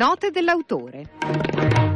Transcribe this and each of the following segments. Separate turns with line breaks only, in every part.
Note dell'autore.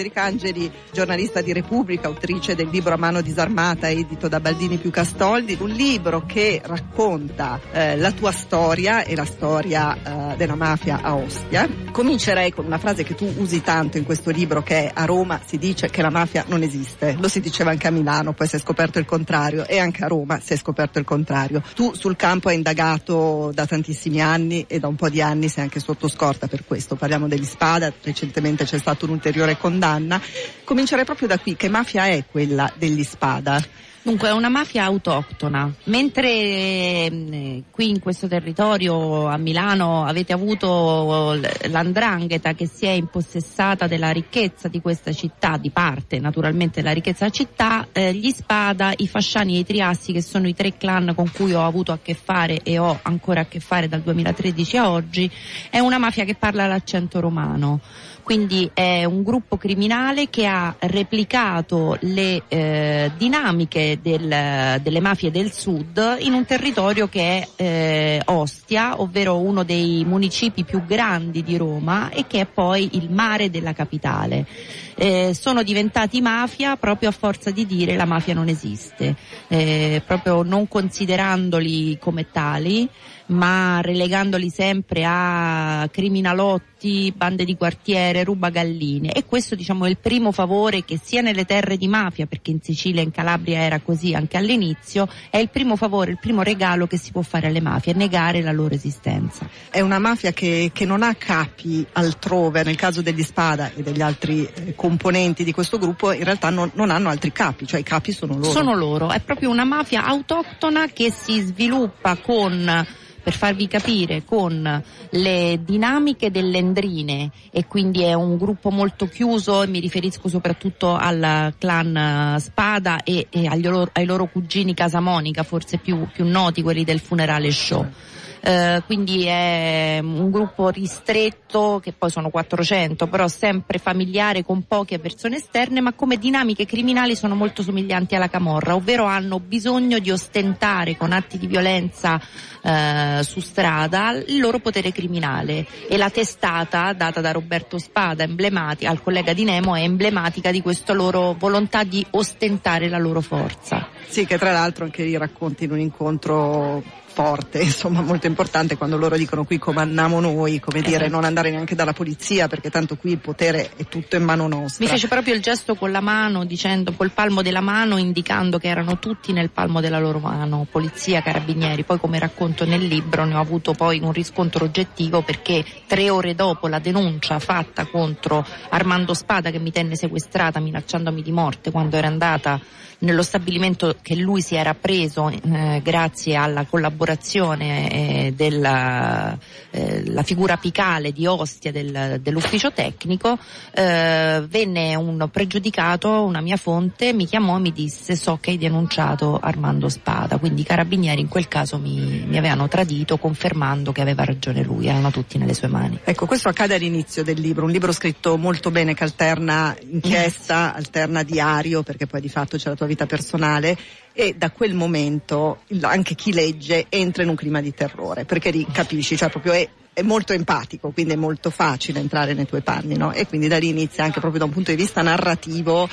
Federica Angeli, giornalista di Repubblica, autrice del libro A mano disarmata edito da Baldini più Castoldi, un libro che racconta eh, la tua storia e la storia eh, della mafia a Ostia. Comincerei con una frase che tu usi tanto in questo libro che è a Roma si dice che la mafia non esiste. Lo si diceva anche a Milano, poi si è scoperto il contrario e anche a Roma si è scoperto il contrario. Tu sul campo hai indagato da tantissimi anni e da un po' di anni sei anche sotto scorta per questo. Parliamo degli Spada, recentemente c'è stato un ulteriore condanna condanna. Comincerei proprio da qui, che mafia è quella degli Spada?
Dunque è una mafia autoctona, mentre eh, qui in questo territorio a Milano avete avuto l'andrangheta che si è impossessata della ricchezza di questa città, di parte naturalmente della ricchezza della città, eh, gli Spada, i Fasciani e i Triassi che sono i tre clan con cui ho avuto a che fare e ho ancora a che fare dal 2013 a oggi, è una mafia che parla l'accento romano. Quindi è un gruppo criminale che ha replicato le eh, dinamiche del, delle mafie del sud in un territorio che è eh, Ostia, ovvero uno dei municipi più grandi di Roma e che è poi il mare della capitale. Eh, sono diventati mafia proprio a forza di dire la mafia non esiste, eh, proprio non considerandoli come tali ma relegandoli sempre a criminalotti, bande di quartiere, rubagalline e questo diciamo è il primo favore che sia nelle terre di mafia, perché in Sicilia e in Calabria era così anche all'inizio, è il primo favore, il primo regalo che si può fare alle mafie, negare la loro esistenza.
È una mafia che, che non ha capi altrove, nel caso degli Spada e degli altri eh, componenti di questo gruppo in realtà non, non hanno altri capi, cioè i capi sono loro.
Sono loro, è proprio una mafia autoctona che si sviluppa con per farvi capire con le dinamiche delle endrine e quindi è un gruppo molto chiuso e mi riferisco soprattutto al clan Spada e, e loro, ai loro cugini Casamonica, forse più, più noti quelli del funerale show. Eh, quindi è un gruppo ristretto che poi sono 400 però sempre familiare con poche persone esterne ma come dinamiche criminali sono molto somiglianti alla camorra ovvero hanno bisogno di ostentare con atti di violenza eh, su strada il loro potere criminale. E la testata data da Roberto Spada al collega di Nemo è emblematica di questa loro volontà di ostentare la loro forza
sì che tra l'altro anche lì racconti in un incontro forte, insomma molto importante quando loro dicono qui comandiamo noi, come dire, esatto. non andare neanche dalla polizia perché tanto qui il potere è tutto in mano nostra.
Mi fece proprio il gesto con la mano, dicendo col palmo della mano, indicando che erano tutti nel palmo della loro mano, polizia, carabinieri. Poi come racconto nel libro ne ho avuto poi un riscontro oggettivo perché tre ore dopo la denuncia fatta contro Armando Spada che mi tenne sequestrata minacciandomi di morte quando era andata nello stabilimento che lui si era preso eh, grazie alla collaborazione eh, della eh, figura apicale di Ostia del, dell'ufficio tecnico, eh, venne un pregiudicato, una mia fonte, mi chiamò e mi disse so che hai denunciato Armando Spada, quindi i carabinieri in quel caso mi, mi avevano tradito confermando che aveva ragione lui, erano tutti nelle sue mani.
Ecco, questo accade all'inizio del libro, un libro scritto molto bene che alterna inchiesta, alterna diario, perché poi di fatto c'è la tua vita personale e da quel momento anche chi legge entra in un clima di terrore perché capisci, cioè proprio è, è molto empatico, quindi è molto facile entrare nei tuoi panni, no? E quindi da lì inizia anche proprio da un punto di vista narrativo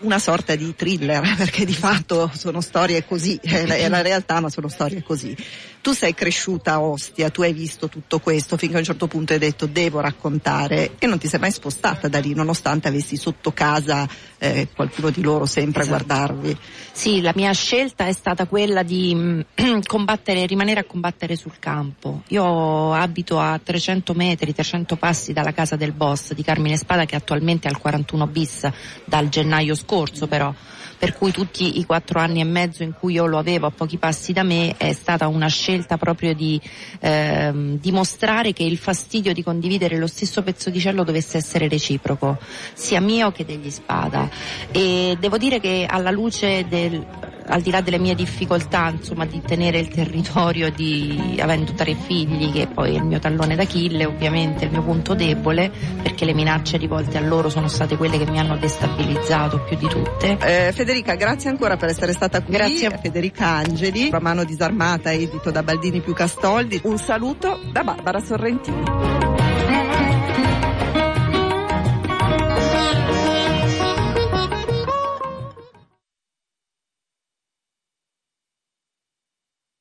una sorta di thriller, perché di fatto sono storie così, è la realtà ma sono storie così. Tu sei cresciuta a Ostia, tu hai visto tutto questo finché a un certo punto hai detto devo raccontare e non ti sei mai spostata da lì nonostante avessi sotto casa eh, qualcuno di loro sempre esatto. a guardarvi.
Sì, la mia scelta è stata quella di mm, combattere, rimanere a combattere sul campo. Io abito a 300 metri, 300 passi dalla casa del boss di Carmine Spada che attualmente è al 41 bis dal gennaio scorso però per cui tutti i quattro anni e mezzo in cui io lo avevo a pochi passi da me è stata una scelta proprio di ehm, dimostrare che il fastidio di condividere lo stesso pezzo di cielo dovesse essere reciproco, sia mio che degli spada. E devo dire che alla luce del al di là delle mie difficoltà insomma di tenere il territorio di, avendo tre figli che poi è il mio tallone d'Achille ovviamente il mio punto debole perché le minacce rivolte a loro sono state quelle che mi hanno destabilizzato più di tutte.
Eh, Federica grazie ancora per essere stata qui.
Grazie
a Federica Angeli Romano disarmata edito da Baldini più Castoldi un saluto da Barbara Sorrentini